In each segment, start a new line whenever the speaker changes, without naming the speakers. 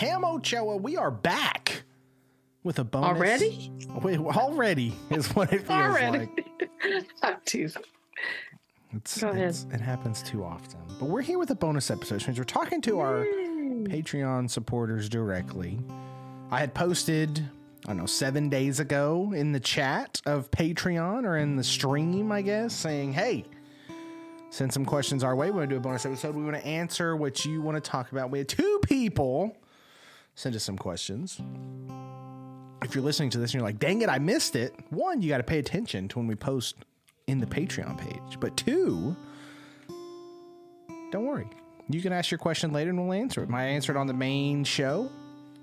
Pam Ochoa, we are back with a bonus.
Already?
Wait, already is what it feels
Already.
like.
I'm teasing.
It's,
Go ahead.
it's- it happens too often. But we're here with a bonus episode, which means we're talking to our Patreon supporters directly. I had posted, I don't know, seven days ago in the chat of Patreon or in the stream, I guess, saying, hey, send some questions our way. We want to do a bonus episode. We want to answer what you want to talk about. We had two people send us some questions. If you're listening to this and you're like, dang it, I missed it, one, you got to pay attention to when we post in the Patreon page. But two, don't worry. You can ask your question later and we'll answer it. Might answer it on the main show.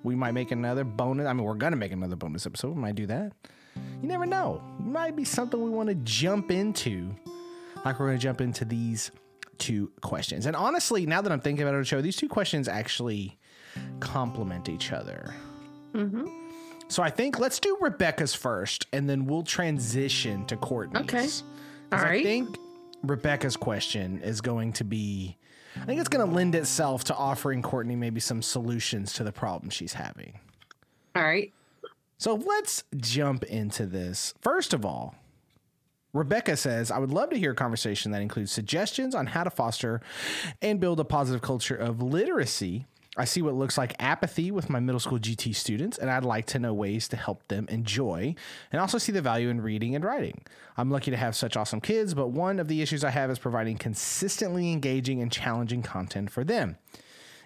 We might make another bonus. I mean, we're going to make another bonus episode. We might do that. You never know. It might be something we want to jump into. Like we're going to jump into these two questions. And honestly, now that I'm thinking about it show, these two questions actually complement each other. Mm-hmm. So I think let's do Rebecca's first, and then we'll transition to Courtney's.
Okay. All
I think Rebecca's question is going to be, I think it's going to lend itself to offering Courtney maybe some solutions to the problem she's having.
All right.
So let's jump into this. First of all, Rebecca says, I would love to hear a conversation that includes suggestions on how to foster and build a positive culture of literacy. I see what looks like apathy with my middle school GT students, and I'd like to know ways to help them enjoy and also see the value in reading and writing. I'm lucky to have such awesome kids, but one of the issues I have is providing consistently engaging and challenging content for them.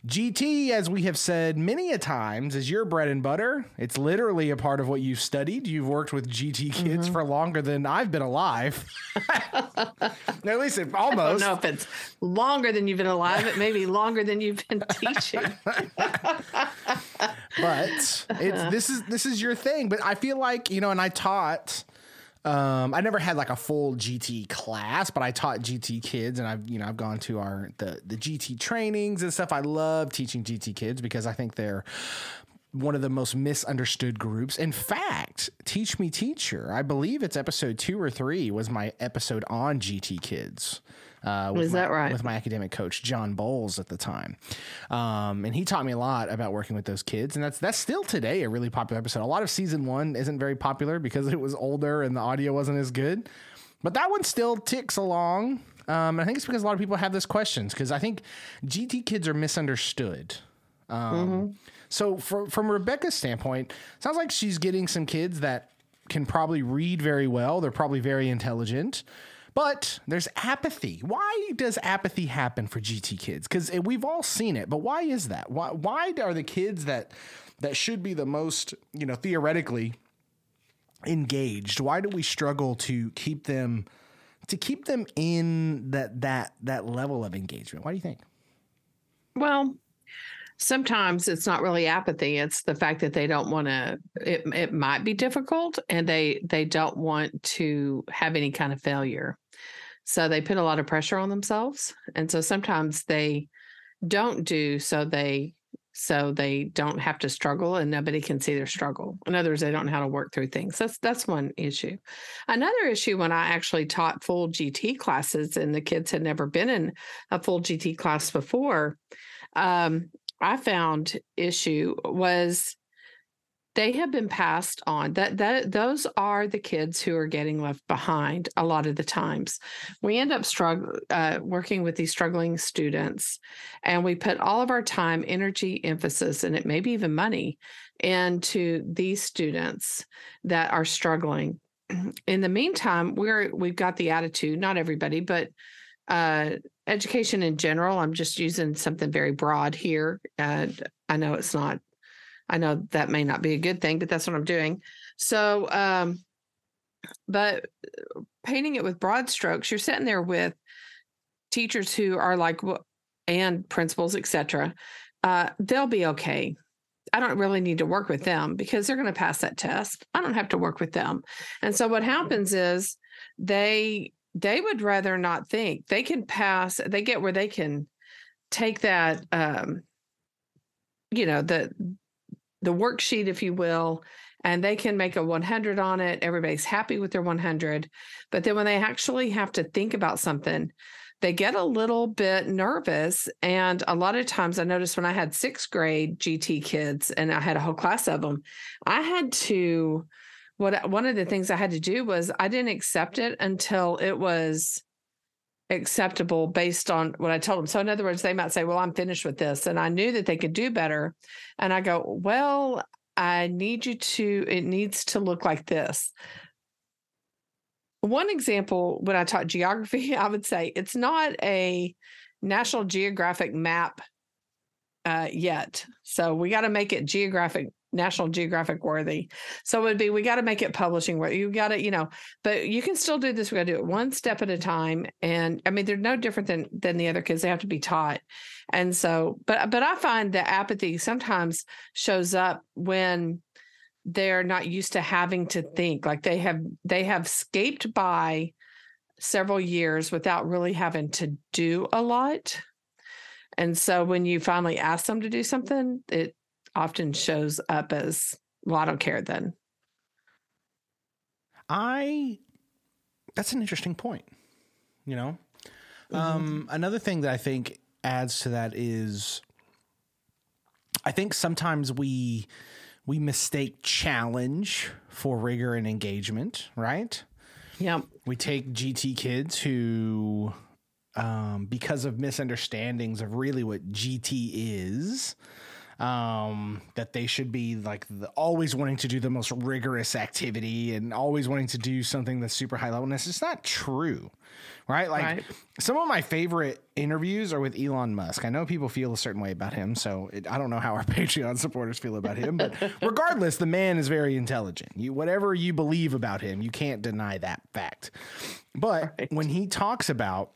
GT, as we have said many a times, is your bread and butter. It's literally a part of what you've studied. You've worked with GT kids mm-hmm. for longer than I've been alive. at least it,
I don't
almost.
know if it's longer than you've been alive. It may be longer than you've been teaching.
but it's this is this is your thing. But I feel like you know, and I taught. Um, I never had like a full GT class, but I taught GT kids, and I've you know I've gone to our the the GT trainings and stuff. I love teaching GT kids because I think they're one of the most misunderstood groups. In fact, Teach Me Teacher, I believe it's episode two or three was my episode on GT kids. Uh, with
Is
my-
that right?
With my academic coach John Bowles at the time, um, and he taught me a lot about working with those kids, and that's that's still today a really popular episode. A lot of season one isn't very popular because it was older and the audio wasn't as good, but that one still ticks along. Um, and I think it's because a lot of people have those questions because I think GT kids are misunderstood. Um, So, for, from Rebecca's standpoint, sounds like she's getting some kids that can probably read very well. They're probably very intelligent, but there's apathy. Why does apathy happen for GT kids? Because eh, we've all seen it, but why is that? Why why are the kids that that should be the most, you know, theoretically engaged? Why do we struggle to keep them to keep them in that that that level of engagement? Why do you think?
Well, sometimes it's not really apathy. It's the fact that they don't want to. It it might be difficult, and they they don't want to have any kind of failure. So they put a lot of pressure on themselves, and so sometimes they don't do so they so they don't have to struggle and nobody can see their struggle. In other words, they don't know how to work through things. That's that's one issue. Another issue when I actually taught full GT classes and the kids had never been in a full GT class before, um, I found issue was they have been passed on. That that those are the kids who are getting left behind a lot of the times. We end up struggle uh, working with these struggling students, and we put all of our time, energy, emphasis, and it maybe even money into these students that are struggling. In the meantime, we're we've got the attitude. Not everybody, but uh, education in general. I'm just using something very broad here. And I know it's not, I know that may not be a good thing, but that's what I'm doing. So, um, but painting it with broad strokes, you're sitting there with teachers who are like, and principals, etc. Uh, they'll be okay. I don't really need to work with them because they're going to pass that test. I don't have to work with them. And so what happens is they they would rather not think. They can pass they get where they can take that um you know the the worksheet if you will and they can make a 100 on it. Everybody's happy with their 100 but then when they actually have to think about something they get a little bit nervous. And a lot of times I noticed when I had sixth grade GT kids and I had a whole class of them, I had to, what one of the things I had to do was I didn't accept it until it was acceptable based on what I told them. So, in other words, they might say, Well, I'm finished with this. And I knew that they could do better. And I go, Well, I need you to, it needs to look like this. One example, when I taught geography, I would say it's not a National Geographic map uh, yet. So we got to make it geographic, National Geographic worthy. So it would be we got to make it publishing worthy. You got to, you know, but you can still do this. We got to do it one step at a time. And I mean, they're no different than than the other kids. They have to be taught. And so, but but I find that apathy sometimes shows up when they're not used to having to think like they have they have scaped by several years without really having to do a lot and so when you finally ask them to do something it often shows up as well i don't care then
i that's an interesting point you know mm-hmm. um another thing that i think adds to that is i think sometimes we we mistake challenge for rigor and engagement, right?
Yeah.
We take GT kids who, um, because of misunderstandings of really what GT is, um, that they should be like the, always wanting to do the most rigorous activity and always wanting to do something that's super high level. And it's not true, right? Like right. some of my favorite interviews are with Elon Musk. I know people feel a certain way about him, so it, I don't know how our Patreon supporters feel about him, but regardless, the man is very intelligent. You whatever you believe about him, you can't deny that fact. But right. when he talks about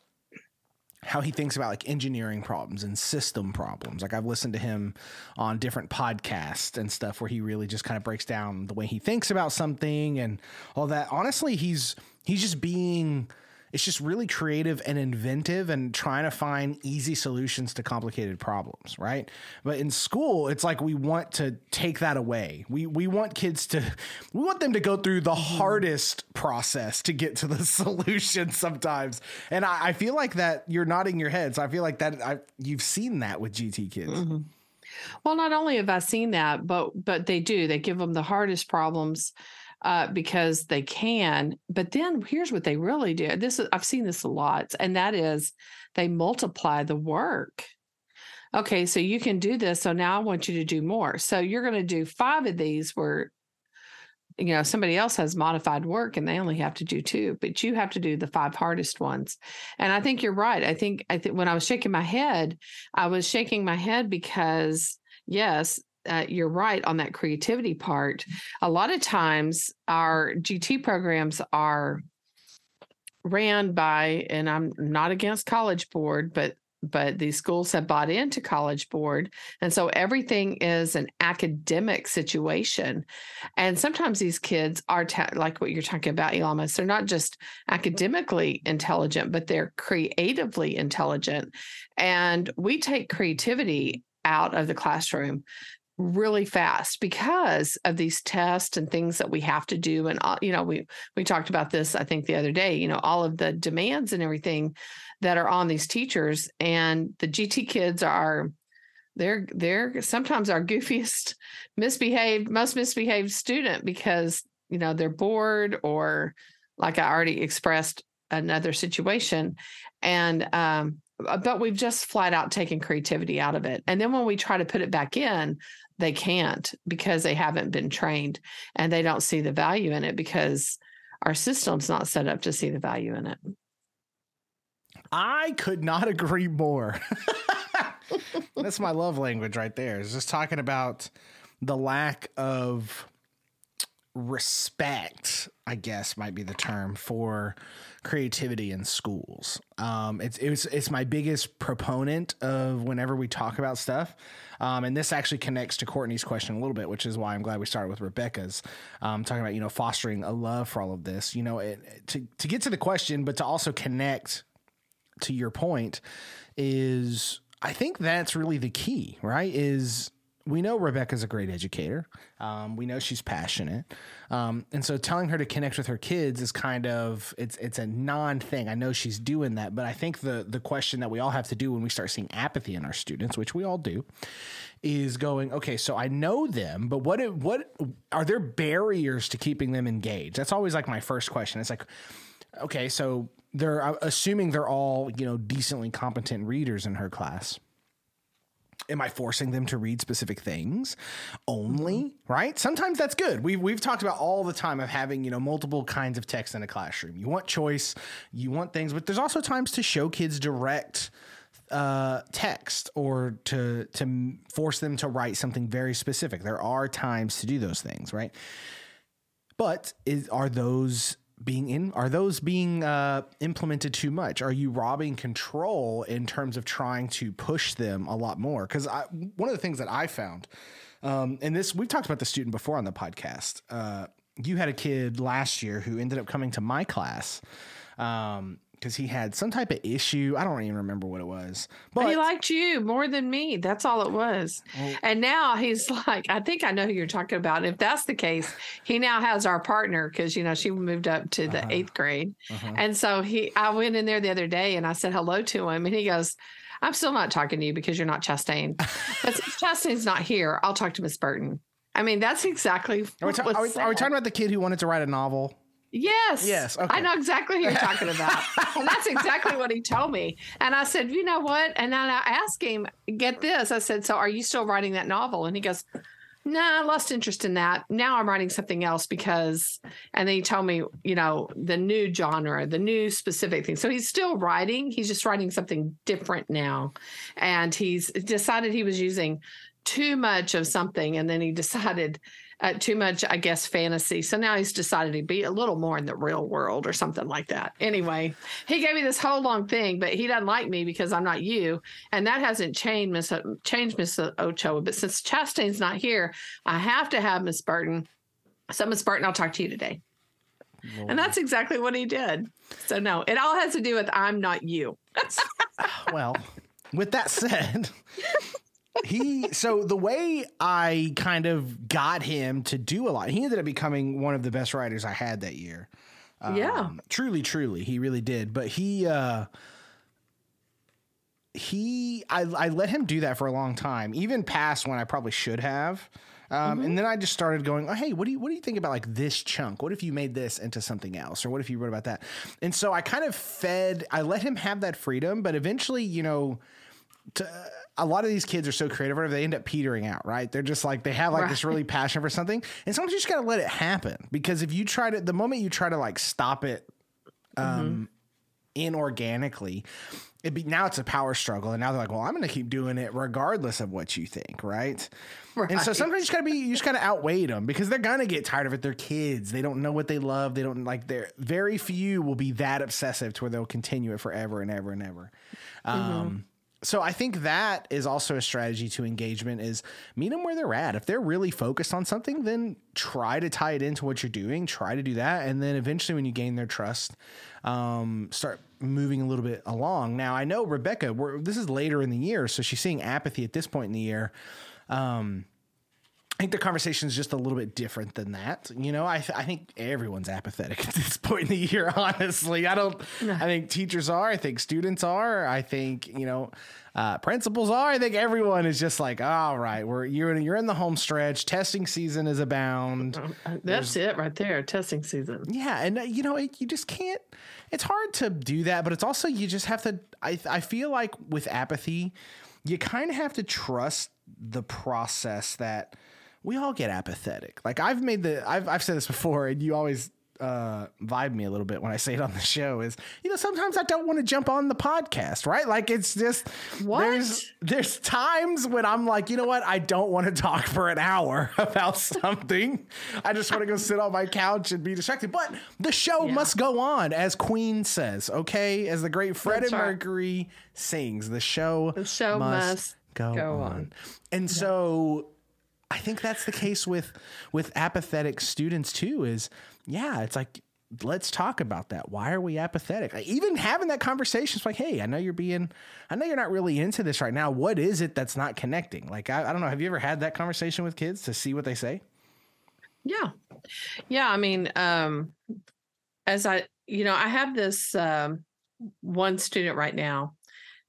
how he thinks about like engineering problems and system problems. Like I've listened to him on different podcasts and stuff where he really just kind of breaks down the way he thinks about something and all that. Honestly, he's he's just being it's just really creative and inventive and trying to find easy solutions to complicated problems, right? But in school, it's like we want to take that away. We we want kids to we want them to go through the mm-hmm. hardest process to get to the solution sometimes. And I, I, feel like that you're nodding your head. So I feel like that I, you've seen that with GT kids. Mm-hmm.
Well, not only have I seen that, but but they do. They give them the hardest problems uh, because they can. But then here's what they really do. This is, I've seen this a lot, and that is they multiply the work. Okay, so you can do this. So now I want you to do more. So you're going to do five of these where you know somebody else has modified work and they only have to do two but you have to do the five hardest ones and i think you're right i think i think when i was shaking my head i was shaking my head because yes uh, you're right on that creativity part. A lot of times, our GT programs are ran by, and I'm not against College Board, but but these schools have bought into College Board, and so everything is an academic situation. And sometimes these kids are ta- like what you're talking about, Elon Musk. They're not just academically intelligent, but they're creatively intelligent. And we take creativity out of the classroom really fast because of these tests and things that we have to do and you know we we talked about this i think the other day you know all of the demands and everything that are on these teachers and the gt kids are they're they're sometimes our goofiest misbehaved most misbehaved student because you know they're bored or like i already expressed another situation and um but we've just flat out taken creativity out of it. And then when we try to put it back in, they can't because they haven't been trained and they don't see the value in it because our system's not set up to see the value in it.
I could not agree more. That's my love language right there. Is just talking about the lack of respect, I guess might be the term for creativity in schools. Um, it's it's it's my biggest proponent of whenever we talk about stuff, um, and this actually connects to Courtney's question a little bit, which is why I'm glad we started with Rebecca's um, talking about you know fostering a love for all of this. You know, it, to to get to the question, but to also connect to your point is I think that's really the key, right? Is we know Rebecca's a great educator. Um, we know she's passionate, um, and so telling her to connect with her kids is kind of it's it's a non thing. I know she's doing that, but I think the the question that we all have to do when we start seeing apathy in our students, which we all do, is going okay. So I know them, but what what are there barriers to keeping them engaged? That's always like my first question. It's like okay, so they're assuming they're all you know decently competent readers in her class am I forcing them to read specific things only? Right? Sometimes that's good. We've we've talked about all the time of having you know multiple kinds of text in a classroom. You want choice, you want things, but there's also times to show kids direct uh, text or to to force them to write something very specific. There are times to do those things, right? But is are those being in are those being uh, implemented too much? Are you robbing control in terms of trying to push them a lot more? Because I one of the things that i found um, and this we've talked about the student before on the podcast uh, you had a kid last year who ended up coming to my class um, because he had some type of issue. I don't even remember what it was.
But he liked you more than me. That's all it was. Well, and now he's like, I think I know who you're talking about. If that's the case, he now has our partner because you know she moved up to the uh-huh. eighth grade, uh-huh. and so he. I went in there the other day and I said hello to him, and he goes. I'm still not talking to you because you're not Chastain. but since Chastain's not here, I'll talk to Miss Burton. I mean, that's exactly.
Are we, ta- are, we, are we talking about the kid who wanted to write a novel?
Yes.
Yes.
Okay. I know exactly who you're talking about. and that's exactly what he told me. And I said, you know what? And then I asked him, get this. I said, so are you still writing that novel? And he goes, no, nah, I lost interest in that. Now I'm writing something else because, and then he told me, you know, the new genre, the new specific thing. So he's still writing. He's just writing something different now. And he's decided he was using too much of something. And then he decided, uh, too much, I guess, fantasy. So now he's decided to be a little more in the real world or something like that. Anyway, he gave me this whole long thing, but he doesn't like me because I'm not you, and that hasn't changed, Miss changed Miss Ochoa. But since Chastain's not here, I have to have Miss Burton. So Miss Burton, I'll talk to you today. Lord. And that's exactly what he did. So no, it all has to do with I'm not you.
well, with that said, he so the way I kind of got him to do a lot, he ended up becoming one of the best writers I had that year.
Um, yeah,
truly, truly, he really did. But he, uh, he, I, I let him do that for a long time, even past when I probably should have. Um, mm-hmm. And then I just started going, oh, hey, what do you what do you think about like this chunk? What if you made this into something else, or what if you wrote about that? And so I kind of fed, I let him have that freedom, but eventually, you know, to, a lot of these kids are so creative, whatever they end up petering out, right? They're just like they have like right. this really passion for something, and sometimes you just gotta let it happen because if you try to, the moment you try to like stop it, um, mm-hmm. inorganically, it be now it's a power struggle, and now they're like, well, I'm gonna keep doing it regardless of what you think, right? right. And so sometimes you just gotta be, you just gotta outweigh them because they're gonna get tired of it. They're kids, they don't know what they love, they don't like. They're very few will be that obsessive to where they'll continue it forever and ever and ever. Mm-hmm. So I think that is also a strategy to engagement is meet them where they're at. If they're really focused on something, then try to tie it into what you're doing. Try to do that, and then eventually, when you gain their trust, um, start moving a little bit along. Now I know Rebecca. this is later in the year, so she's seeing apathy at this point in the year. Um, I think the conversation is just a little bit different than that. You know, I, th- I think everyone's apathetic at this point in the year, honestly. I don't, I think teachers are, I think students are, I think, you know, uh, principals are. I think everyone is just like, all right, we're you're in, you're in the home stretch. Testing season is abound.
Uh, uh, that's There's, it right there. Testing season.
Yeah, and uh, you know it, you just can't. It's hard to do that, but it's also you just have to. I I feel like with apathy, you kind of have to trust the process that we all get apathetic. Like I've made the I've I've said this before, and you always uh vibe me a little bit when I say it on the show is you know sometimes I don't want to jump on the podcast right like it's just what? there's there's times when I'm like you know what I don't want to talk for an hour about something I just want to go sit on my couch and be distracted but the show yeah. must go on as Queen says okay as the great Freddie right. Mercury sings the show
the show must, must go, go on. on.
and yeah. so I think that's the case with with apathetic students too. Is yeah, it's like let's talk about that. Why are we apathetic? Like, even having that conversation is like, hey, I know you're being, I know you're not really into this right now. What is it that's not connecting? Like, I, I don't know. Have you ever had that conversation with kids to see what they say?
Yeah. Yeah. I mean, um, as I, you know, I have this um, one student right now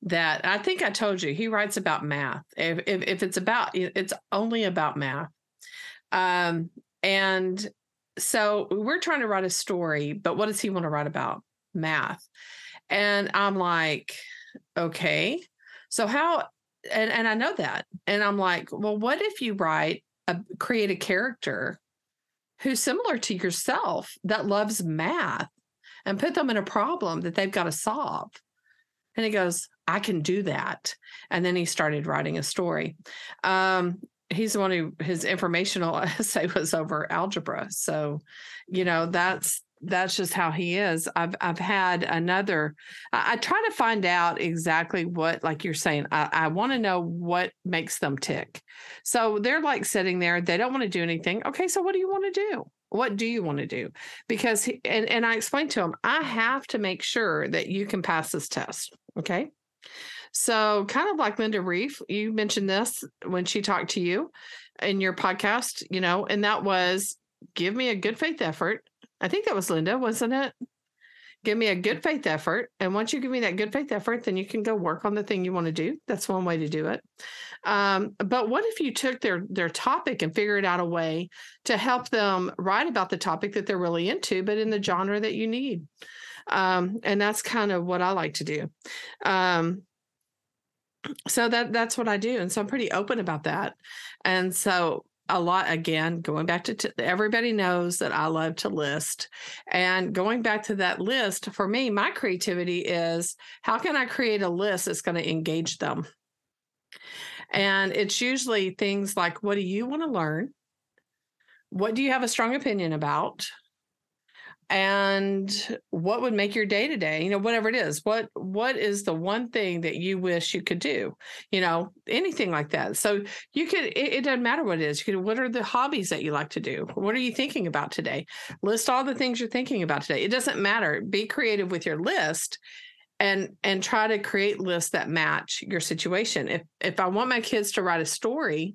that I think I told you he writes about math. If, if, if it's about, it's only about math. Um, and so we're trying to write a story, but what does he want to write about? Math. And I'm like, okay. So how and and I know that. And I'm like, well, what if you write a create a character who's similar to yourself that loves math and put them in a problem that they've got to solve? And he goes, I can do that. And then he started writing a story. Um, he's the one who his informational essay was over algebra. So, you know, that's that's just how he is. I've I've had another. I, I try to find out exactly what, like you're saying. I, I want to know what makes them tick. So they're like sitting there. They don't want to do anything. Okay, so what do you want to do? What do you want to do? Because he, and and I explained to him, I have to make sure that you can pass this test. Okay. So, kind of like Linda Rief, you mentioned this when she talked to you in your podcast, you know, and that was give me a good faith effort. I think that was Linda, wasn't it? Give me a good faith effort. And once you give me that good faith effort, then you can go work on the thing you want to do. That's one way to do it. Um, but what if you took their their topic and figured out a way to help them write about the topic that they're really into, but in the genre that you need? Um, and that's kind of what I like to do. Um, so that that's what I do, and so I'm pretty open about that. And so a lot again going back to t- everybody knows that I love to list and going back to that list for me my creativity is how can I create a list that's going to engage them and it's usually things like what do you want to learn what do you have a strong opinion about and what would make your day to day you know whatever it is what what is the one thing that you wish you could do? You know anything like that. So you could it, it, doesn't matter what it is. You could what are the hobbies that you like to do? What are you thinking about today? List all the things you're thinking about today. It doesn't matter. Be creative with your list and and try to create lists that match your situation. If if i want my kids to write a story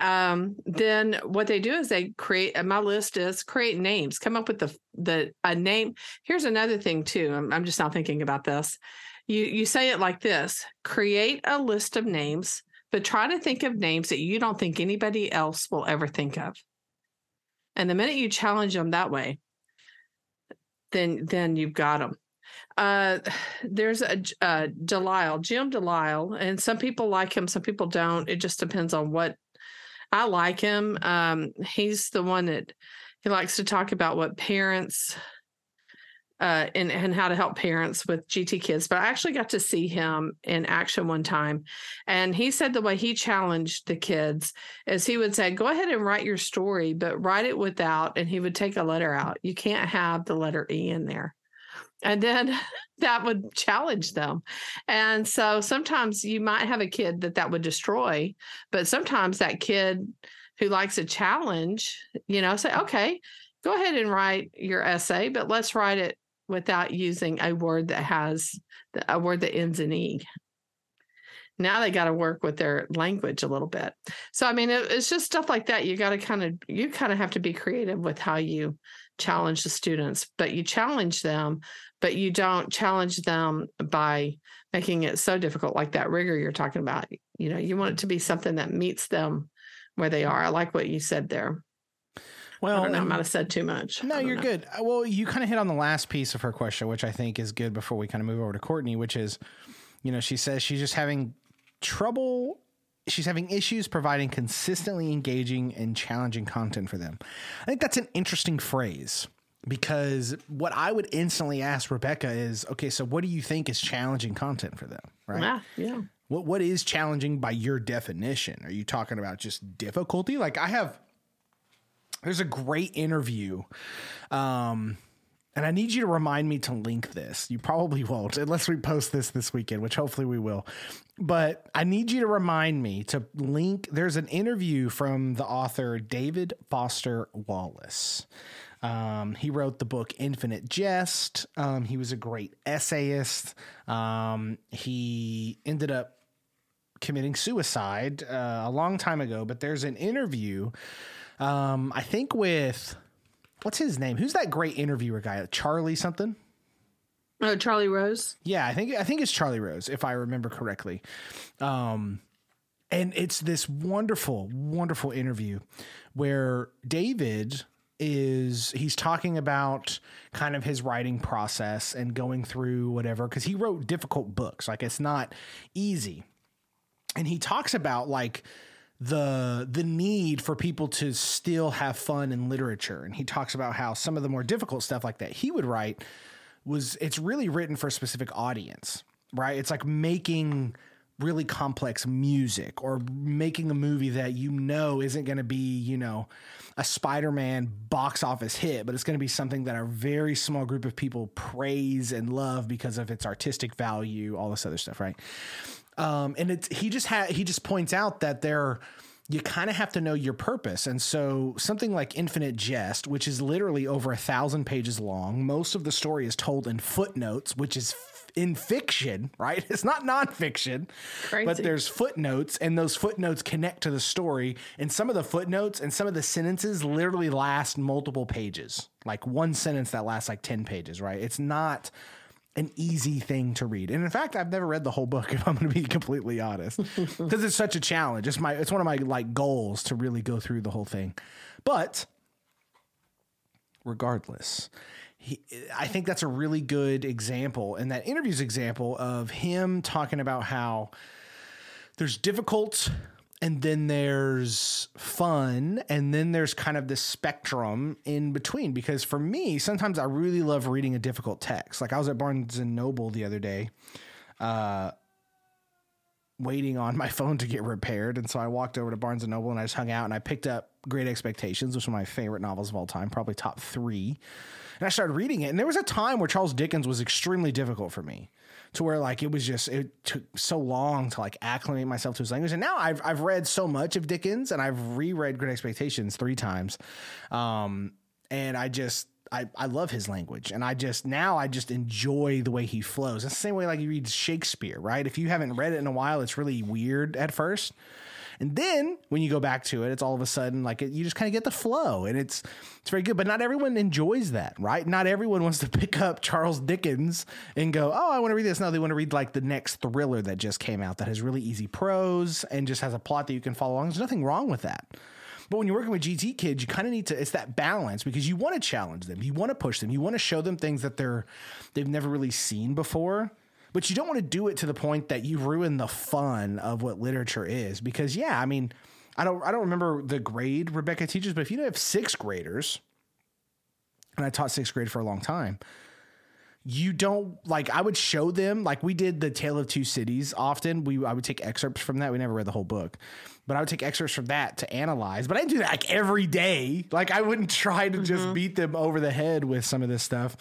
um, then what they do is they create my list is create names come up with the the a name. Here's another thing too I'm, I'm just now thinking about this. You you say it like this create a list of names but try to think of names that you don't think anybody else will ever think of. And the minute you challenge them that way then then you've got them uh, there's a uh, Delisle, Jim Delisle, and some people like him, some people don't. It just depends on what I like him. Um, he's the one that he likes to talk about what parents uh, and and how to help parents with GT kids. But I actually got to see him in action one time, and he said the way he challenged the kids is he would say, "Go ahead and write your story, but write it without," and he would take a letter out. You can't have the letter E in there and then that would challenge them. And so sometimes you might have a kid that that would destroy but sometimes that kid who likes a challenge you know say mm. okay go ahead and write your essay but let's write it without using a word that has a word that ends in e. Now they got to work with their language a little bit. So i mean it, it's just stuff like that you got to kind of you kind of have to be creative with how you challenge the students but you challenge them but you don't challenge them by making it so difficult like that rigor you're talking about you know you want it to be something that meets them where they are i like what you said there well, I, know, I might have said too much.
No, you're
know.
good. Uh, well, you kind of hit on the last piece of her question, which I think is good before we kind of move over to Courtney, which is, you know, she says she's just having trouble she's having issues providing consistently engaging and challenging content for them. I think that's an interesting phrase because what I would instantly ask Rebecca is, okay, so what do you think is challenging content for them, right?
Yeah, yeah.
What what is challenging by your definition? Are you talking about just difficulty? Like I have there's a great interview um and I need you to remind me to link this. You probably won't unless we post this this weekend, which hopefully we will. But I need you to remind me to link. There's an interview from the author David Foster Wallace Um, he wrote the book Infinite Jest. Um, he was a great essayist. Um, he ended up committing suicide uh, a long time ago, but there's an interview, um, I think, with what's his name? Who's that great interviewer guy? Charlie something?
Oh, Charlie Rose.
Yeah, I think I think it's Charlie Rose, if I remember correctly. Um, and it's this wonderful, wonderful interview where David is he's talking about kind of his writing process and going through whatever because he wrote difficult books like it's not easy and he talks about like the the need for people to still have fun in literature. And he talks about how some of the more difficult stuff like that he would write was it's really written for a specific audience right? It's like making really complex music or making a movie that you know isn't going to be you know a spider-man box office hit but it's going to be something that a very small group of people praise and love because of its artistic value all this other stuff right um, and it's he just had he just points out that there you kind of have to know your purpose. And so something like Infinite Jest, which is literally over a thousand pages long, most of the story is told in footnotes, which is in fiction, right? It's not nonfiction, Crazy. but there's footnotes, and those footnotes connect to the story. And some of the footnotes and some of the sentences literally last multiple pages, like one sentence that lasts like 10 pages, right? It's not an easy thing to read. And in fact, I've never read the whole book if I'm going to be completely honest, because it's such a challenge. It's my it's one of my like goals to really go through the whole thing. But regardless, he, I think that's a really good example and that interview's example of him talking about how there's difficult and then there's fun and then there's kind of this spectrum in between. Because for me sometimes i really love reading a difficult text. Like i was at barnes and noble the other day uh, waiting on my phone to get repaired. And so i walked over to barnes and noble and i just hung out and i picked up great expectations which are my favorite novels of all time probably top three. And i started reading it. And there was a time where charles dickens was extremely difficult for me to where like it was just it took so long to like acclimate myself to his language. And now I've I've read so much of Dickens and I've reread Great Expectations three times. Um, and I just I, I love his language and I just now I just enjoy the way he flows. It's the same way like you read Shakespeare, right? If you haven't read it in a while, it's really weird at first. And then when you go back to it, it's all of a sudden like you just kind of get the flow and it's it's very good. But not everyone enjoys that, right? Not everyone wants to pick up Charles Dickens and go, oh, I want to read this. No, they want to read like the next thriller that just came out that has really easy prose and just has a plot that you can follow along. There's nothing wrong with that. But when you're working with GT kids, you kind of need to it's that balance because you want to challenge them. You want to push them. You want to show them things that they're they've never really seen before but you don't want to do it to the point that you ruin the fun of what literature is because yeah i mean i don't i don't remember the grade rebecca teaches but if you have sixth graders and i taught sixth grade for a long time you don't like i would show them like we did the tale of two cities often. We i would take excerpts from that. We never read the whole book. But i would take excerpts from that to analyze but i didn't do that like every day. Like i wouldn't try to mm-hmm. just beat them over the head with some of this stuff.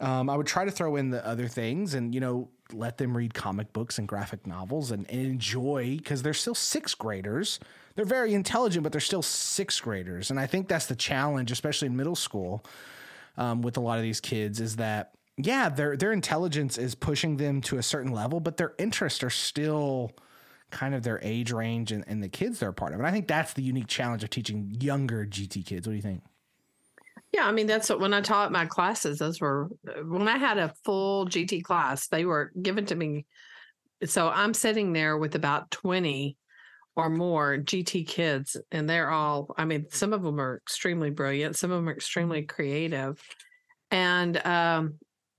Um, I would try to throw in the other things and, you know, let them read comic books and graphic novels and, and enjoy because they're still sixth graders. They're very intelligent, but they're still sixth graders. And I think that's the challenge, especially in middle school um, with a lot of these kids, is that, yeah, their, their intelligence is pushing them to a certain level, but their interests are still kind of their age range and, and the kids they're part of. And I think that's the unique challenge of teaching younger GT kids. What do you think?
Yeah, I mean that's what when I taught my classes, those were when I had a full GT class, they were given to me. So I'm sitting there with about 20 or more GT kids, and they're all, I mean, some of them are extremely brilliant, some of them are extremely creative. And um,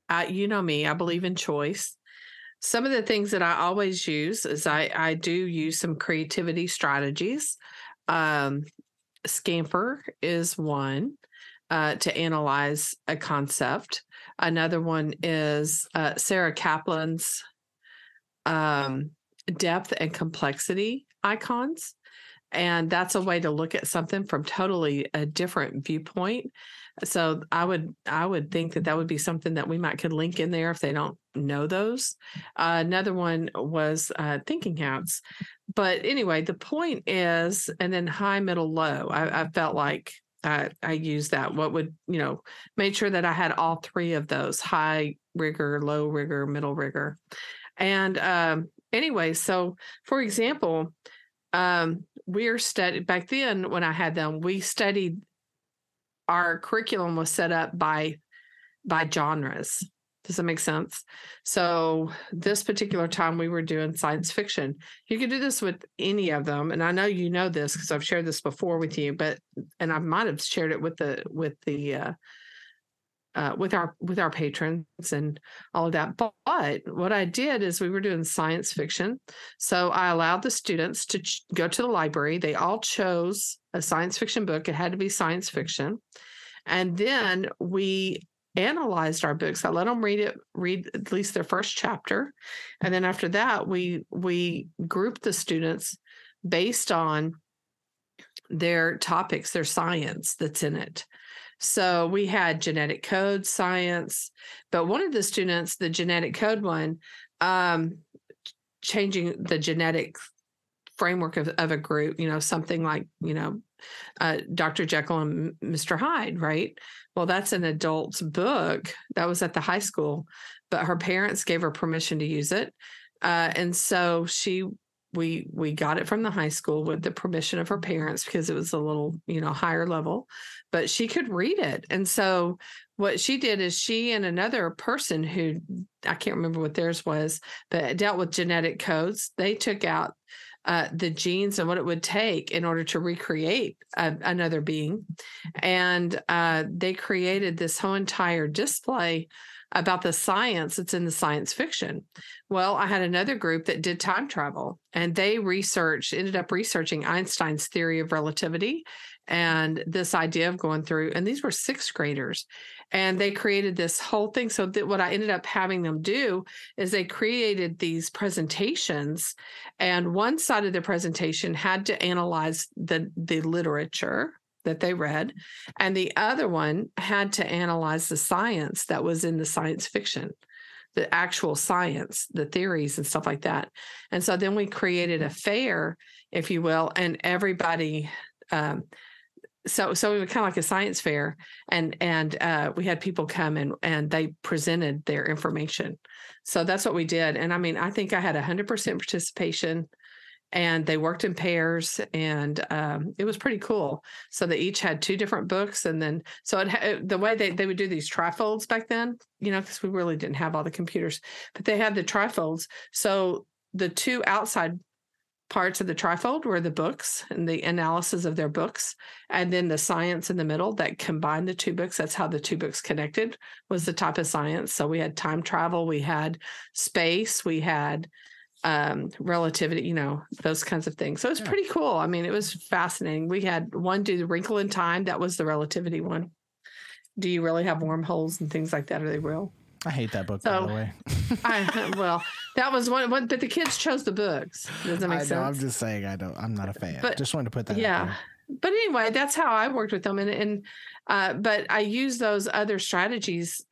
I, you know me, I believe in choice. Some of the things that I always use is I, I do use some creativity strategies. Um, Scamper is one uh, to analyze a concept. Another one is uh, Sarah Kaplan's um, depth and complexity icons. And that's a way to look at something from totally a different viewpoint. So I would I would think that that would be something that we might could link in there if they don't know those. Uh, another one was uh, thinking hats. But anyway, the point is, and then high, middle, low. I, I felt like I, I used that. What would, you know, made sure that I had all three of those high rigor, low rigor, middle rigor. And um, anyway, so for example, um, we're studied back then when I had them, we studied our curriculum was set up by by genres. Does that make sense? So this particular time we were doing science fiction. You could do this with any of them, and I know you know this because I've shared this before with you. But and I might have shared it with the with the uh, uh, with our with our patrons and all of that. But, what I did is we were doing science fiction, so I allowed the students to ch- go to the library. They all chose a science fiction book. It had to be science fiction, and then we analyzed our books. I let them read it, read at least their first chapter, and then after that, we we grouped the students based on their topics, their science that's in it. So we had genetic code science, but one of the students, the genetic code one, um, changing the genetic framework of, of a group, you know, something like, you know, uh, Dr. Jekyll and Mr. Hyde, right? Well, that's an adult's book. That was at the high school, but her parents gave her permission to use it. Uh, and so she we we got it from the high school with the permission of her parents because it was a little you know higher level but she could read it and so what she did is she and another person who i can't remember what theirs was but dealt with genetic codes they took out uh, the genes and what it would take in order to recreate a, another being and uh, they created this whole entire display about the science that's in the science fiction. Well, I had another group that did time travel and they researched, ended up researching Einstein's theory of relativity and this idea of going through, and these were sixth graders. And they created this whole thing. So what I ended up having them do is they created these presentations, and one side of the presentation had to analyze the the literature that they read, and the other one had to analyze the science that was in the science fiction, the actual science, the theories and stuff like that. And so then we created a fair, if you will, and everybody. Um, so so it was kind of like a science fair and and uh, we had people come and and they presented their information. So that's what we did and i mean i think i had 100% participation and they worked in pairs and um, it was pretty cool. So they each had two different books and then so it the way they, they would do these trifolds back then you know because we really didn't have all the computers but they had the trifolds so the two outside parts of the trifold were the books and the analysis of their books and then the science in the middle that combined the two books that's how the two books connected was the type of science so we had time travel we had space we had um, relativity, you know, those kinds of things. So it's yeah. pretty cool. I mean, it was fascinating. We had one do the wrinkle in time. That was the relativity one. Do you really have wormholes and things like that? Are they real?
I hate that book, so, by the way.
I, well, that was one, one, but the kids chose the books. Does that make I sense? Know,
I'm just saying, I don't, I'm not a fan. But, just wanted to put that
Yeah. But anyway, that's how I worked with them. And, and, uh, but I use those other strategies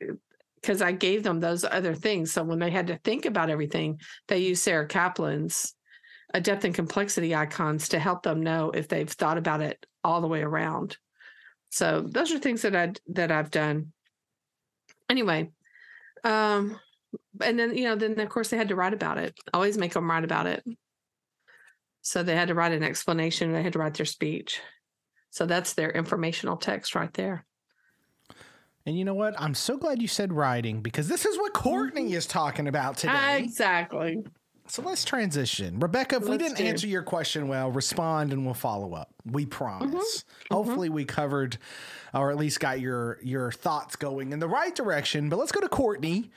because I gave them those other things. So when they had to think about everything, they used Sarah Kaplan's a depth and complexity icons to help them know if they've thought about it all the way around. So those are things that I that I've done. Anyway, um, and then you know, then of course they had to write about it. Always make them write about it. So they had to write an explanation. They had to write their speech. So that's their informational text right there.
And you know what? I'm so glad you said writing because this is what Courtney mm-hmm. is talking about today.
Exactly.
So let's transition. Rebecca, if let's we didn't do. answer your question well, respond and we'll follow up. We promise. Mm-hmm. Hopefully mm-hmm. we covered or at least got your your thoughts going in the right direction. But let's go to Courtney.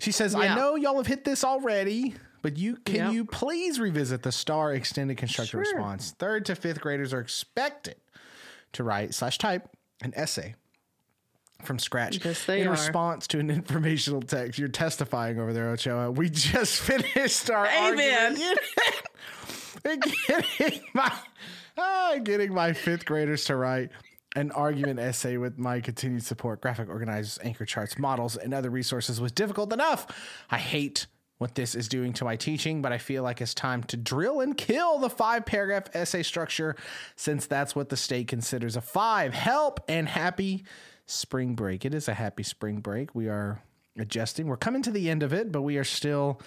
She says, yeah. I know y'all have hit this already, but you can yep. you please revisit the STAAR extended constructed sure. response? Third to fifth graders are expected to write slash type an essay from scratch
yes,
in
are.
response to an informational text. You're testifying over there, Ochoa. We just finished our
Amen.
argument. getting my uh, getting my fifth graders to write an argument essay with my continued support, graphic organizers, anchor charts, models, and other resources was difficult enough. I hate what this is doing to my teaching, but I feel like it's time to drill and kill the five paragraph essay structure since that's what the state considers a five. Help and happy spring break. It is a happy spring break. We are adjusting. We're coming to the end of it, but we are still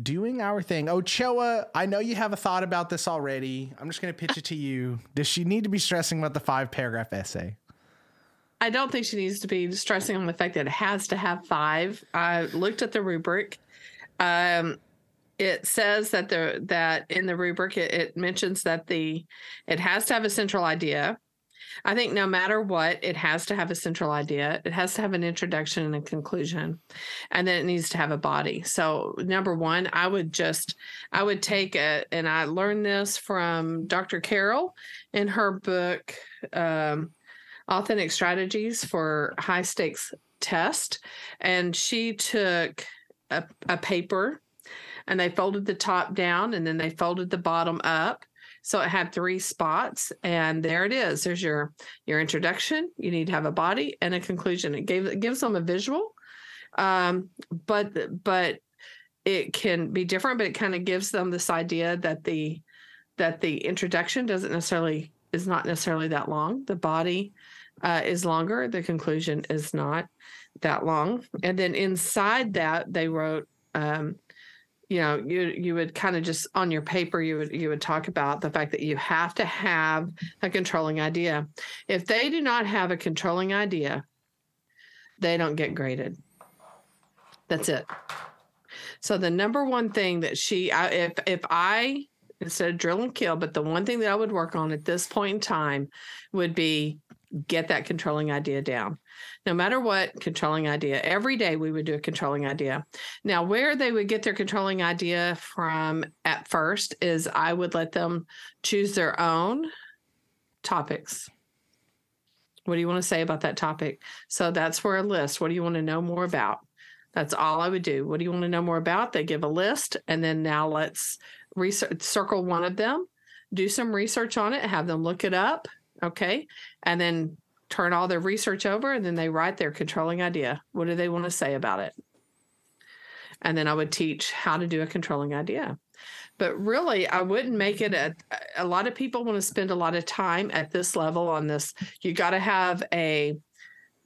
doing our thing. Ochoa, I know you have a thought about this already. I'm just going to pitch it to you. Does she need to be stressing about the five paragraph essay?
I don't think she needs to be stressing on the fact that it has to have five. I looked at the rubric. Um, it says that the that in the rubric it, it mentions that the it has to have a central idea. I think no matter what, it has to have a central idea. It has to have an introduction and a conclusion, and then it needs to have a body. So, number one, I would just, I would take it, and I learned this from Dr. Carroll in her book, um, Authentic Strategies for High Stakes Test. And she took a, a paper and they folded the top down and then they folded the bottom up so it had three spots and there it is. There's your your introduction. You need to have a body and a conclusion. It gave it gives them a visual um, but but it can be different but it kind of gives them this idea that the that the introduction doesn't necessarily is not necessarily that long. The body uh, is longer. The conclusion is not that long. And then inside that, they wrote, um, you know, you you would kind of just on your paper you would you would talk about the fact that you have to have a controlling idea. If they do not have a controlling idea, they don't get graded. That's it. So the number one thing that she, I, if if I instead of drill and kill, but the one thing that I would work on at this point in time would be get that controlling idea down. No matter what, controlling idea. Every day we would do a controlling idea. Now, where they would get their controlling idea from at first is I would let them choose their own topics. What do you want to say about that topic? So that's for a list. What do you want to know more about? That's all I would do. What do you want to know more about? They give a list, and then now let's research, circle one of them, do some research on it, have them look it up, Okay. And then turn all their research over and then they write their controlling idea. What do they want to say about it? And then I would teach how to do a controlling idea. But really, I wouldn't make it a, a lot of people want to spend a lot of time at this level on this. You got to have a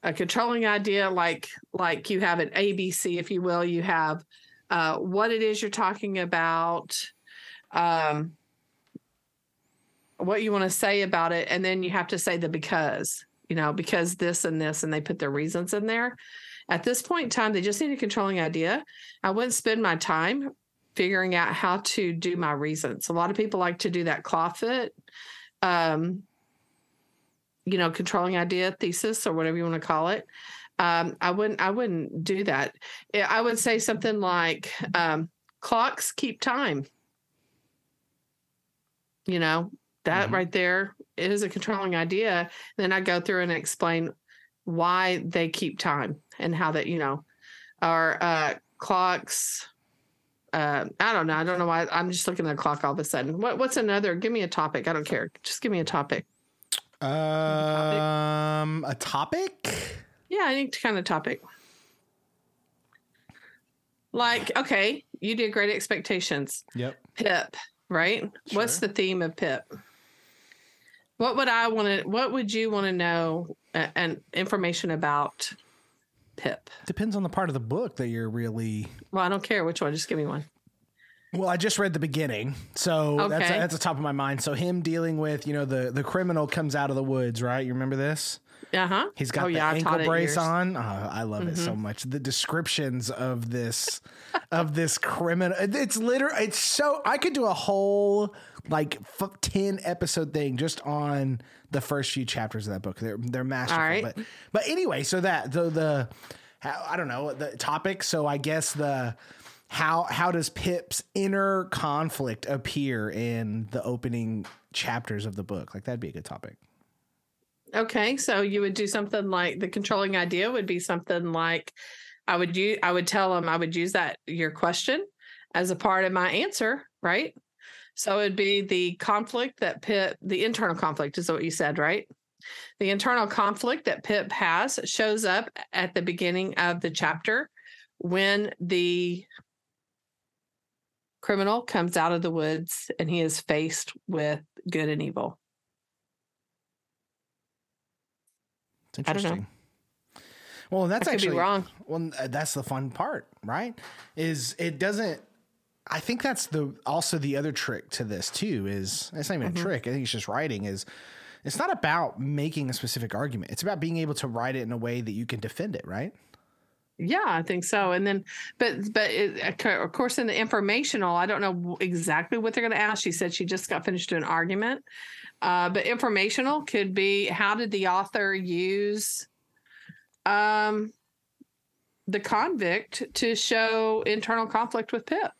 a controlling idea like like you have an ABC, if you will. You have uh, what it is you're talking about, um, what you want to say about it and then you have to say the because you know because this and this and they put their reasons in there. At this point in time they just need a controlling idea. I wouldn't spend my time figuring out how to do my reasons. A lot of people like to do that clawfoot um you know controlling idea thesis or whatever you want to call it. Um, i wouldn't i wouldn't do that. I would say something like um, clocks keep time. You know that mm-hmm. right there is a controlling idea. Then I go through and explain why they keep time and how that, you know, our uh, clocks. Uh, I don't know. I don't know why. I'm just looking at the clock all of a sudden. What, what's another? Give me a topic. I don't care. Just give me a topic.
Um, a topic?
Yeah, any kind of topic. Like, okay, you did great expectations.
Yep.
Pip, right? Sure. What's the theme of Pip? What would I want to? What would you want to know uh, and information about Pip?
Depends on the part of the book that you're really.
Well, I don't care which one. Just give me one.
Well, I just read the beginning, so okay. that's that's the top of my mind. So him dealing with you know the the criminal comes out of the woods, right? You remember this?
Uh huh.
He's got oh, the yeah, ankle brace on. Oh, I love mm-hmm. it so mm-hmm. much. The descriptions of this of this criminal. It's literally. It's so. I could do a whole like f- 10 episode thing just on the first few chapters of that book. They're they're masterful. But but anyway, so that the the I don't know the topic. So I guess the how how does Pip's inner conflict appear in the opening chapters of the book? Like that'd be a good topic.
Okay, so you would do something like the controlling idea would be something like I would use I would tell them I would use that your question as a part of my answer, right? So it'd be the conflict that Pip, the internal conflict is what you said, right? The internal conflict that Pip has shows up at the beginning of the chapter when the criminal comes out of the woods and he is faced with good and evil.
Interesting.
I don't know.
Well, that's actually
wrong.
Well, uh, that's the fun part, right? Is it doesn't. I think that's the also the other trick to this too. Is it's not even
Mm-hmm.
a trick. I think it's just writing. Is it's not about making a specific argument. It's about being able to write it in a way that you can defend it, right?
Yeah, I think so. And then, but but it, of course, in the informational, I don't know exactly what they're going to ask. She said she just got finished an argument, uh, but informational could be how did the author use um, the convict to show internal conflict with Pip?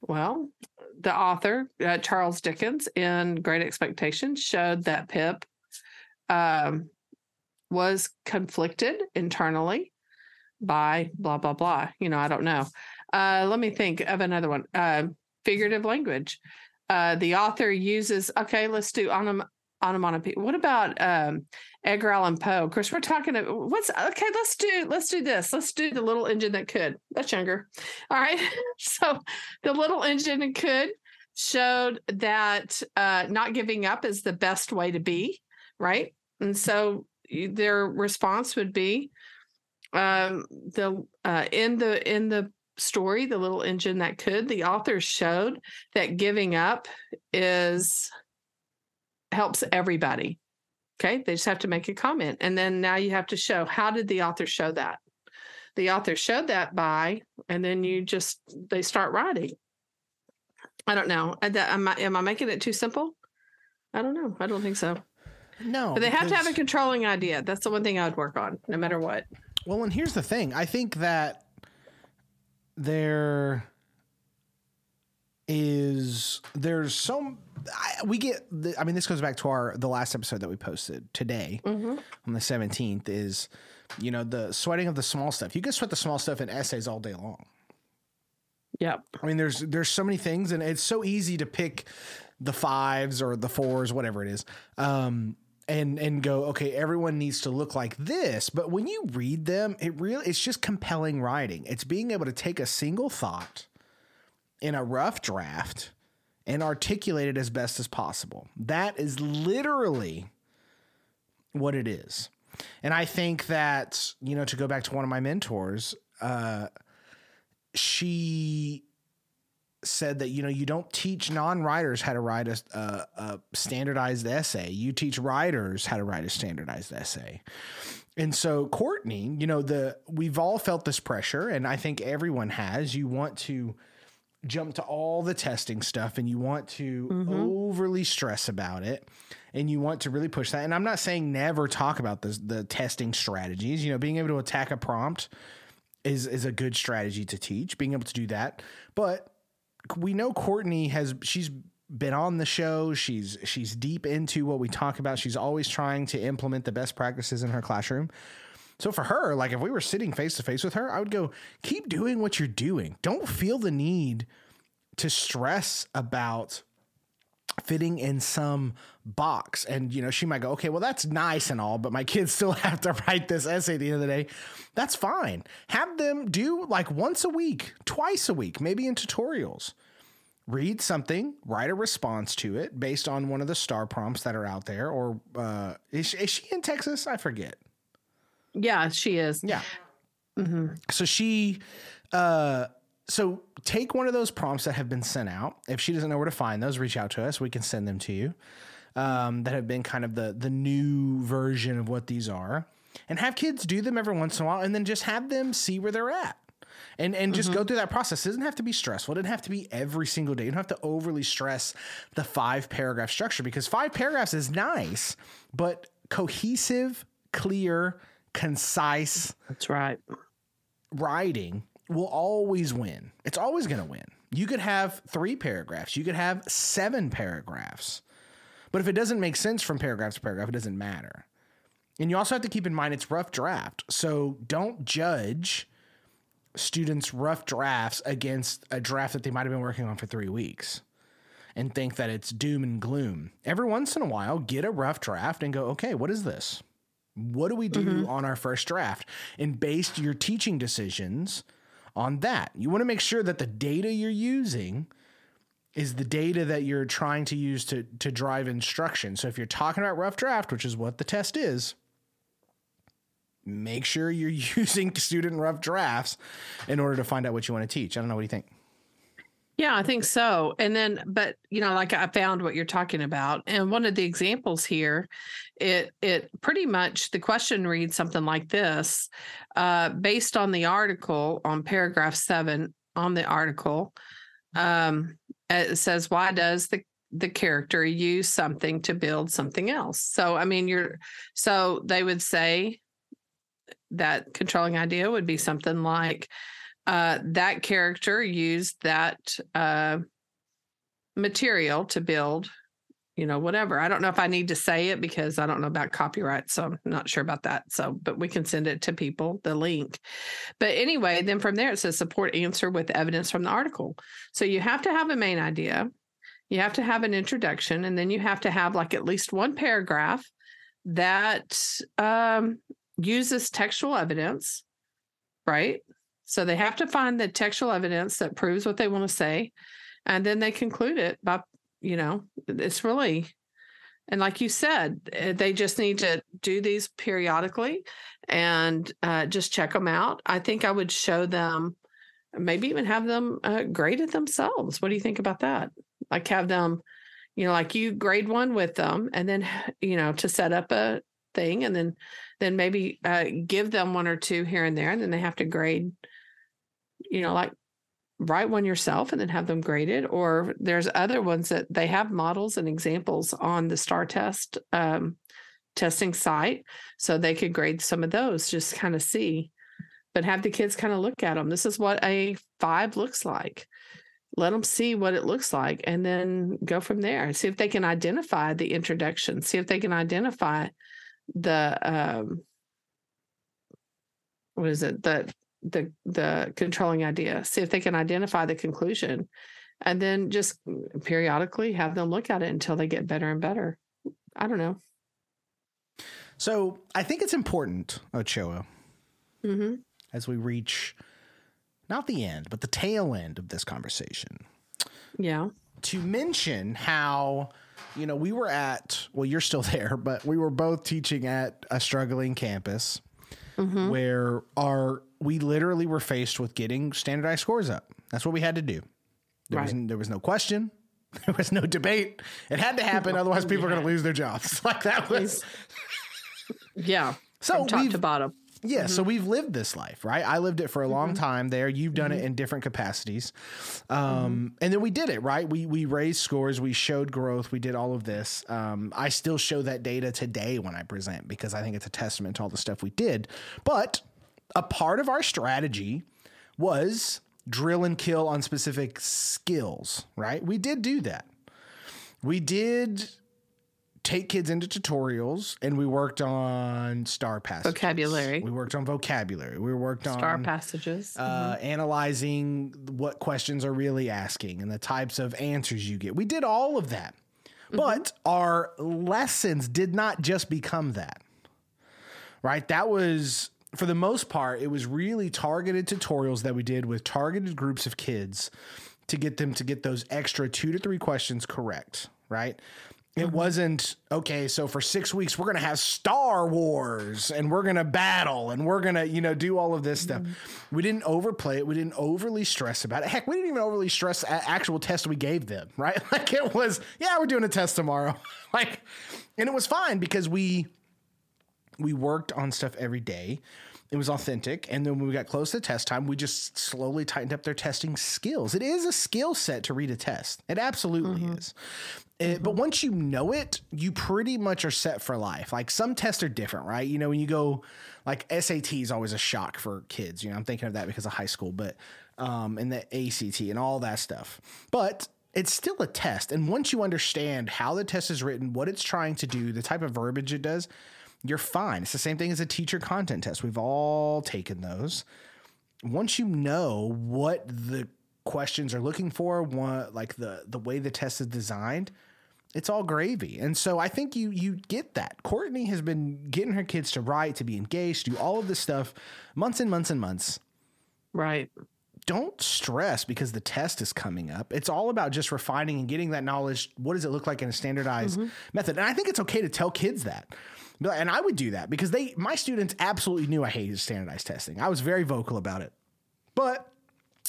Well, the author uh, Charles Dickens in Great Expectations showed that Pip. Um, was conflicted internally by blah blah blah. You know, I don't know. Uh, let me think of another one. Uh, figurative language. Uh, the author uses. Okay, let's do onom- onomatopoeia. What about um, Edgar Allan Poe? Of course, we're talking. About, what's okay? Let's do. Let's do this. Let's do the little engine that could. That's younger. All right. so, the little engine that could showed that uh, not giving up is the best way to be. Right. And so their response would be um, the uh, in the in the story the little engine that could the author showed that giving up is helps everybody okay they just have to make a comment and then now you have to show how did the author show that the author showed that by and then you just they start writing i don't know uh, am I, am I making it too simple i don't know i don't think so
No,
but they have to have a controlling idea. That's the one thing I would work on, no matter what.
Well, and here's the thing. I think that there is there's some I, we get the, I mean this goes back to our the last episode that we posted today
Mm-hmm.
on the 17th is you know the sweating of the small stuff. You can sweat the small stuff in essays all day long.
yeah
I mean there's there's so many things and it's so easy to pick the fives or the fours whatever it is. Um and and go okay everyone needs to look like this. But when you read them it really it's just compelling writing. It's being able to take a single thought in a rough draft and articulate it as best as possible. That is literally what it is. And i think that you know to go back to one of my mentors uh she said that you know you don't teach non-writers how to write a, a, a standardized essay. You teach writers how to write a standardized essay. And so courtney you know the we've all felt this pressure and i think everyone has. You want to jump to all the testing stuff and you want to mm-hmm. overly stress about it and you want to really push that. And i'm not saying never talk about the, the testing strategies. You know being able to attack a prompt is is a good strategy to teach being able to do that. But we know Courtney has she's been on the show. She's she's deep into what we talk about. She's always trying to implement the best practices in her classroom. So for her, like if we were sitting face to face with her, I would go, keep doing what you're doing. Don't feel the need to stress about fitting in some box. And, you know, she might go, okay, well, that's nice and all, but my kids still have to write this essay at the end of the day. That's fine. Have them do like once a week, twice a week, maybe in tutorials. Read something, write a response to it based on one of the STAAR prompts that are out there. Or uh, is, she, is she in Texas? I forget.
Yeah, she is.
Yeah.
mm-hmm.
So she, uh, so take one of those prompts that have been sent out. If she doesn't know where to find those, reach out to us. We can send them to you. Um, that have been kind of the the new version of what these are, and have kids do them every once in a while, and then just have them see where they're at. And, and just go through that process. It doesn't have to be stressful. It doesn't have to be every single day. You don't have to overly stress the five paragraph structure because five paragraphs is nice, but cohesive, clear, concise,
That's right.
writing will always win. It's always going to win. You could have three paragraphs, you could have seven paragraphs. But if it doesn't make sense from paragraph to paragraph, it doesn't matter. And you also have to keep in mind it's rough draft. So don't judge students' rough drafts against a draft that they might have been working on for three weeks and think that it's doom and gloom. Every once in a while, get a rough draft and go, okay, what is this? What do we do mm-hmm. on our first draft? And based your teaching decisions on that. You want to make sure that the data you're using is the data that you're trying to use to to drive instruction. So if you're talking about rough draft, which is what the test is, make sure you're using student rough drafts in order to find out what you want to teach. I don't know what do you think?
Yeah, I think so. And then, but you know, like I found what you're talking about, and one of the examples here, it it pretty much the question reads something like this, uh, based on the article on paragraph seven on the article, um, it says why does the the character use something to build something else? So I mean, you're so they would say that controlling idea would be something like uh, that character used that uh, material to build, you know, whatever. I don't know if I need to say it because I don't know about copyright, so I'm not sure about that. So, but we can send it to people, the link. But anyway, then from there it says support answer with evidence from the article. So you have to have a main idea, you have to have an introduction, and then you have to have like at least one paragraph that um, uses textual evidence, right? So they have to find the textual evidence that proves what they want to say. And then they conclude it by, you know, it's really, and like you said, eh, they just need to do these periodically and uh, just check them out. I think I would show them, maybe even have them uh, grade it themselves. What do you think about that? Like have them, you know, like you grade one with them and then, you know, to set up a thing and then, then maybe uh, give them one or two here and there. And then they have to grade you know, like write one yourself and then have them graded. Or there's other ones that they have models and examples on the STAAR test um, testing site. So they could grade some of those, just kind of see, but have the kids kind of look at them. This is what a five looks like. Let them see what it looks like and then go from there. See if they can identify the introduction, see if they can identify the, um, what is it? The the the controlling idea see if they can identify the conclusion. And then just periodically have them look at it until they get better and better. I don't know.
So i think it's important ochoa
mm-hmm.
as we reach not the end but the tail end of this conversation.
Yeah.
To mention how you know we were at well you're still there but we were both teaching at a struggling campus mm-hmm. where our we literally were faced with getting standardized scores up. That's what we had to do. There right. was there was no question. There was no debate. It had to happen, otherwise people yeah. are going to lose their jobs. Like that was.
yeah. So From top to bottom.
Yeah, mm-hmm. so we've lived this life, right? I lived it for a long mm-hmm. time there. You've done mm-hmm. it in different capacities. Um, mm-hmm. and then we did it, right? We we raised scores, we showed growth, we did all of this. Um, I still show that data today when I present because I think it's a testament to all the stuff we did. But a part of our strategy was drill and kill on specific skills, right? We did do that. We did take kids into tutorials and we worked on STAAR passages.
Vocabulary.
We worked on vocabulary. We worked
on STAAR passages.
Uh, mm-hmm. Analyzing what questions are really asking and the types of answers you get. We did all of that. Mm-hmm. But our lessons did not just become that. Right? That was for the most part, it was really targeted tutorials that we did with targeted groups of kids to get them to get those extra two to three questions correct, right? It mm-hmm. wasn't okay. So for six weeks, we're gonna have Star Wars and we're gonna battle and we're gonna, you know, do all of this mm-hmm. stuff. We didn't overplay it. We didn't overly stress about it. Heck, we didn't even overly stress actual test we gave them. Right? Like it was, yeah, we're doing a test tomorrow. like, and it was fine because we we worked on stuff every day. It was authentic. And then when we got close to test time, we just slowly tightened up their testing skills. It is a skill set to read a test. It absolutely mm-hmm. is. It, mm-hmm. But once you know it, you pretty much are set for life. Like some tests are different, right? You know, when you go, like SAT is always a shock for kids. You know, I'm thinking of that because of high school, but, um, and the ACT and all that stuff. But it's still a test. And once you understand how the test is written, what it's trying to do, the type of verbiage it does, you're fine. It's the same thing as a teacher content test. We've all taken those. Once you know what the questions are looking for, what like the the way the test is designed, it's all gravy. And so I think you you get that. Courtney has been getting her kids to write, to be engaged, do all of this stuff months and months and months.
Right.
don't stress because the test is coming up. It's all about just refining and getting that knowledge. What does it look like in a standardized mm-hmm. method? And I think it's okay to tell kids that. And I would do that because they, my students absolutely knew I hated standardized testing. I was very vocal about it. But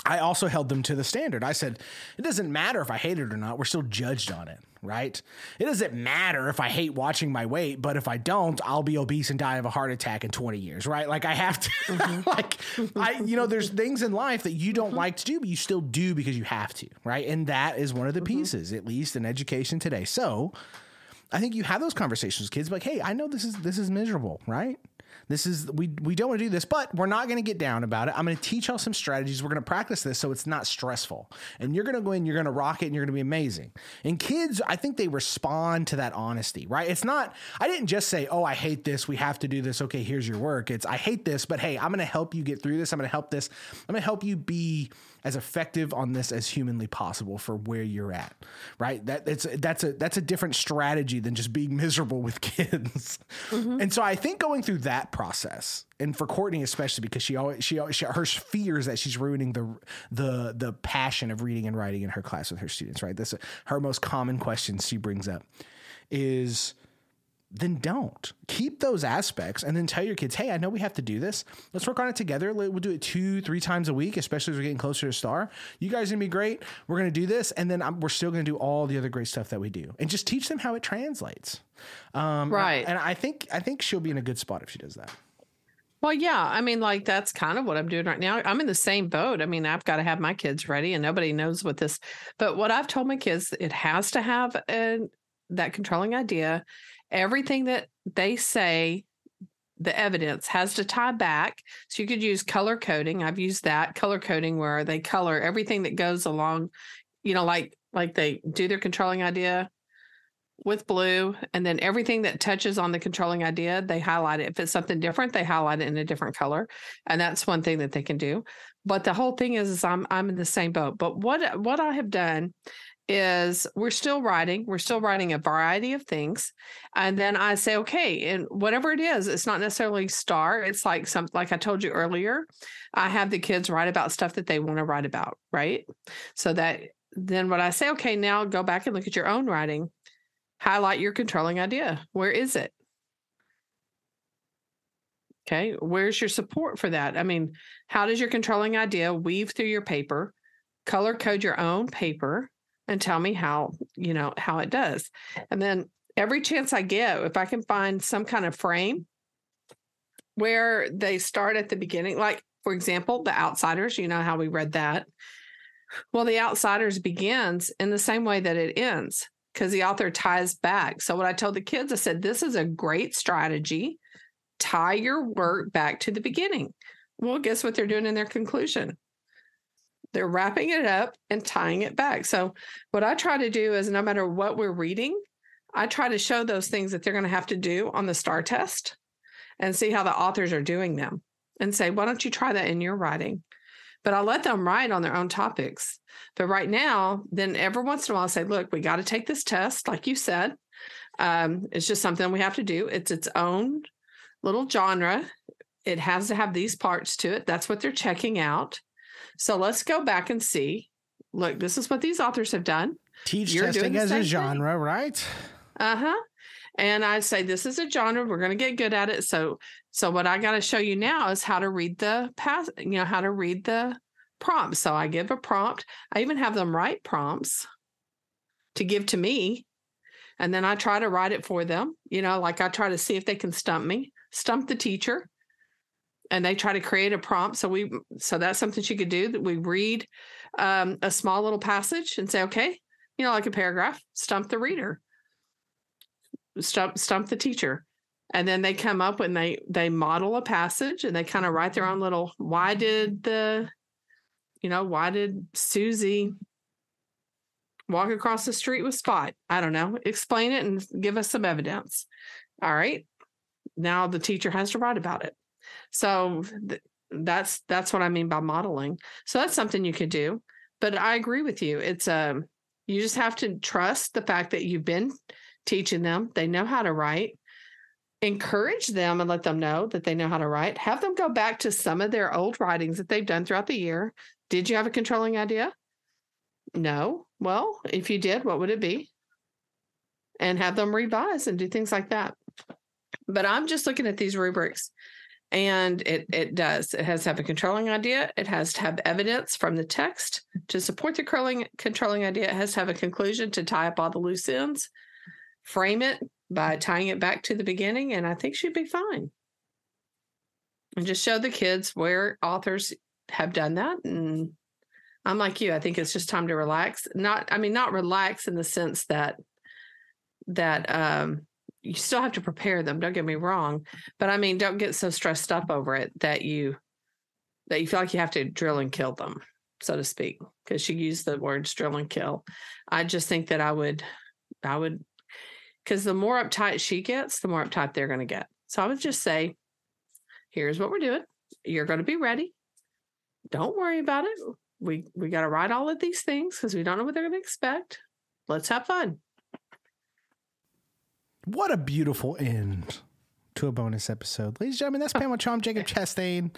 I also held them to the standard. I said, it doesn't matter if I hate it or not, we're still judged on it, right? It doesn't matter if I hate watching my weight, but if I don't, I'll be obese and die of a heart attack in 20 years, right? Like I have to, mm-hmm. like, I, you know, there's things in life that you don't mm-hmm. like to do, but you still do because you have to, right? And that is one of the mm-hmm. pieces, at least in education today. So I think you have those conversations with kids, like, hey, I know this is, this is miserable, right? This is we we don't want to do this, but we're not going to get down about it. I'm going to teach y'all some strategies. We're going to practice this so it's not stressful. And you're going to go in, you're going to rock it, and you're going to be amazing. And kids, I think they respond to that honesty, right? It's not. I didn't just say, "Oh, I hate this. We have to do this. Okay, here's your work." It's I hate this, but hey, I'm going to help you get through this. I'm going to help this. I'm going to help you be as effective on this as humanly possible for where you're at. Right? That it's that's a that's a different strategy than just being miserable with kids. Mm-hmm. And so I think going through that process and for Courtney especially because she always she, always, she her fears that she's ruining the the the passion of reading and writing in her class with her students, right? This her most common questions she brings up is then don't keep those aspects and then tell your kids, hey, I know we have to do this. Let's work on it together. We'll do it two, three times a week, especially as we're getting closer to STAAR. You guys are gonna be great. We're gonna do this, and then I'm, we're still gonna do all the other great stuff that we do, and just teach them how it translates.
Um, right.
And I think I think she'll be in a good spot if she does that.
Well, yeah. I mean, like that's kind of what I'm doing right now. I'm in the same boat. I mean, I've got to have my kids ready, and nobody knows what this. But what I've told my kids, it has to have a, that controlling idea everything that they say the evidence has to tie back. So you could use color coding. I've used that color coding where they color everything that goes along, you know, like like they do their controlling idea with blue and then everything that touches on the controlling idea they highlight it if it's something different they highlight it in a different color and that's one thing that they can do but the whole thing is, is i'm i'm in the same boat but what what i have done is we're still writing we're still writing a variety of things and then i say okay and whatever it is it's not necessarily STAAR it's like some like i told you earlier i have the kids write about stuff that they want to write about right? So that then what i say okay now go back and look at your own writing highlight your controlling idea where is it? Okay where's your support for that? I mean how does your controlling idea weave through your paper? Color code your own paper and tell me how, you know, how it does. And then every chance I get, if I can find some kind of frame where they start at the beginning, like for example, The Outsiders, you know how we read that. Well, The Outsiders begins in the same way that it ends because the author ties back. So, what I told the kids, I said, this is a great strategy. Tie your work back to the beginning. Well, guess what they're doing in their conclusion? They're wrapping it up and tying it back. So, what I try to do is no matter what we're reading, I try to show those things that they're going to have to do on the STAAR test and see how the authors are doing them and say, why don't you try that in your writing? But I'll let them write on their own topics. But right now, then every once in a while, I say, look, we got to take this test, like you said. Um, it's just something we have to do. It's its own little genre. It has to have these parts to it. That's what they're checking out. So let's go back and see. Look, this is what these authors have done.
Teach You're testing as a genre, thing. right?
Uh huh. And I say this is a genre. We're going to get good at it. So, so what I got to show you now is how to read the pass. You know how to read the prompt. So I give a prompt. I even have them write prompts to give to me, and then I try to write it for them. You know, like I try to see if they can stump me, stump the teacher and they try to create a prompt. So we so that's something she could do that we read um, a small little passage and say, okay, you know, like a paragraph, stump the reader, stump stump the teacher. And then they come up and they they model a passage and they kind of write their own little why did the you know, why did Susie walk across the street with Spot? I don't know. Explain it and give us some evidence. All right. Now the teacher has to write about it. So th- that's that's what I mean by modeling. So that's something you could do. But I agree with you. It's um you just have to trust the fact that you've been teaching them. They know how to write. encourage them and let them know that they know how to write. Have them go back to some of their old writings that they've done throughout the year. Did you have a controlling idea? No. Well, if you did, what would it be? And have them revise and do things like that. But I'm just looking at these rubrics and it it does. It has to have a controlling idea. It has to have evidence from the text to support the controlling controlling idea. It has to have a conclusion to tie up all the loose ends. Frame it by tying it back to the beginning, and I think she'd be fine. And just show the kids where authors have done that. And I'm like you. I think it's just time to relax. Not, I mean, not relax in the sense that that um you still have to prepare them don't get me wrong but i mean don't get so stressed up over it that you that you feel like you have to drill and kill them so to speak because she used the words drill and kill. I just think that i would i would because the more uptight she gets the more uptight they're going to get. So i would just say here's what we're doing. You're going to be ready. Don't worry about it. We we got to write all of these things because we don't know what they're going to expect. Let's have fun
what a beautiful end to a bonus episode. Ladies and gentlemen, that's Pamela Ochoa, Jacob Chastain.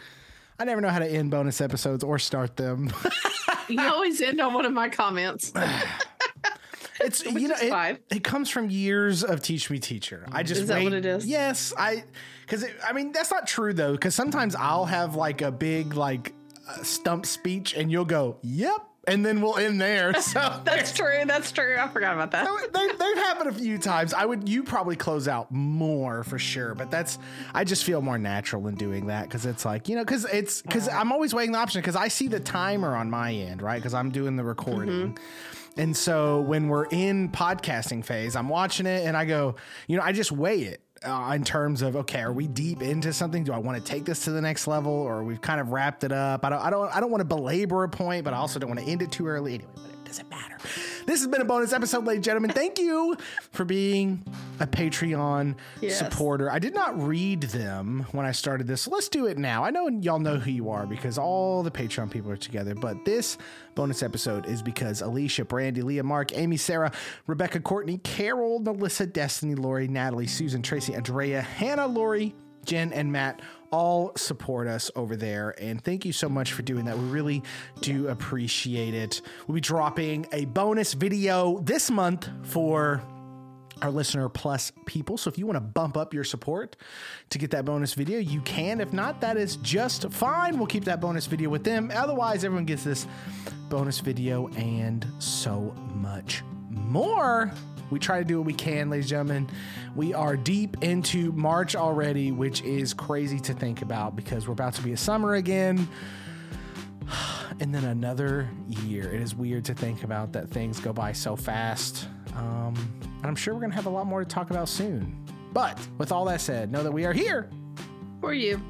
I never know how to end bonus episodes or start them.
you always end on one of my comments.
it's you know it, it, comes from years of teach me teacher. I just
is that
wait,
what it is?
Yes, I because I mean that's not true though because sometimes I'll have like a big like uh, stump speech and you'll go yep and then we'll end there. So
that's true. That's true. I forgot about that.
they, they've happened a few times. I would you probably close out more for sure, but that's I just feel more natural in doing that because it's like you know because it's because I'm always weighing the option because I see the timer on my end right because I'm doing the recording. Mm-hmm. And so when we're in podcasting phase, I'm watching it and I go, you know, I just weigh it uh, in terms of okay, are we deep into something? Do I want to take this to the next level, or we've kind of wrapped it up? I don't, I don't, I don't want to belabor a point, but I also don't want to end it too early. Anyway, but it doesn't matter. This has been a bonus episode, ladies and gentlemen. Thank you for being a Patreon yes. supporter. I did not read them when I started this, so let's do it now. I know y'all know who you are because all the Patreon people are together, but this bonus episode is because Alicia, Brandy, Leah, Mark, Amy, Sarah, Rebecca, Courtney, Carol, Melissa, Destiny, Lori, Natalie, Susan, Tracy, Andrea, Hannah, Lori, Jen, and Matt all support us over there. And thank you so much for doing that. We really do appreciate it. We'll be dropping a bonus video this month for our listener plus people. So if you want to bump up your support to get that bonus video, you can. If not, that is just fine. We'll keep that bonus video with them. Otherwise, everyone gets this bonus video and so much more. We try to do what we can, ladies and gentlemen. We are deep into March already, which is crazy to think about because we're about to be a summer again. And then another year. It is weird to think about that things go by so fast. Um, and I'm sure we're going to have a lot more to talk about soon. But with all that said, know that we are here
for you.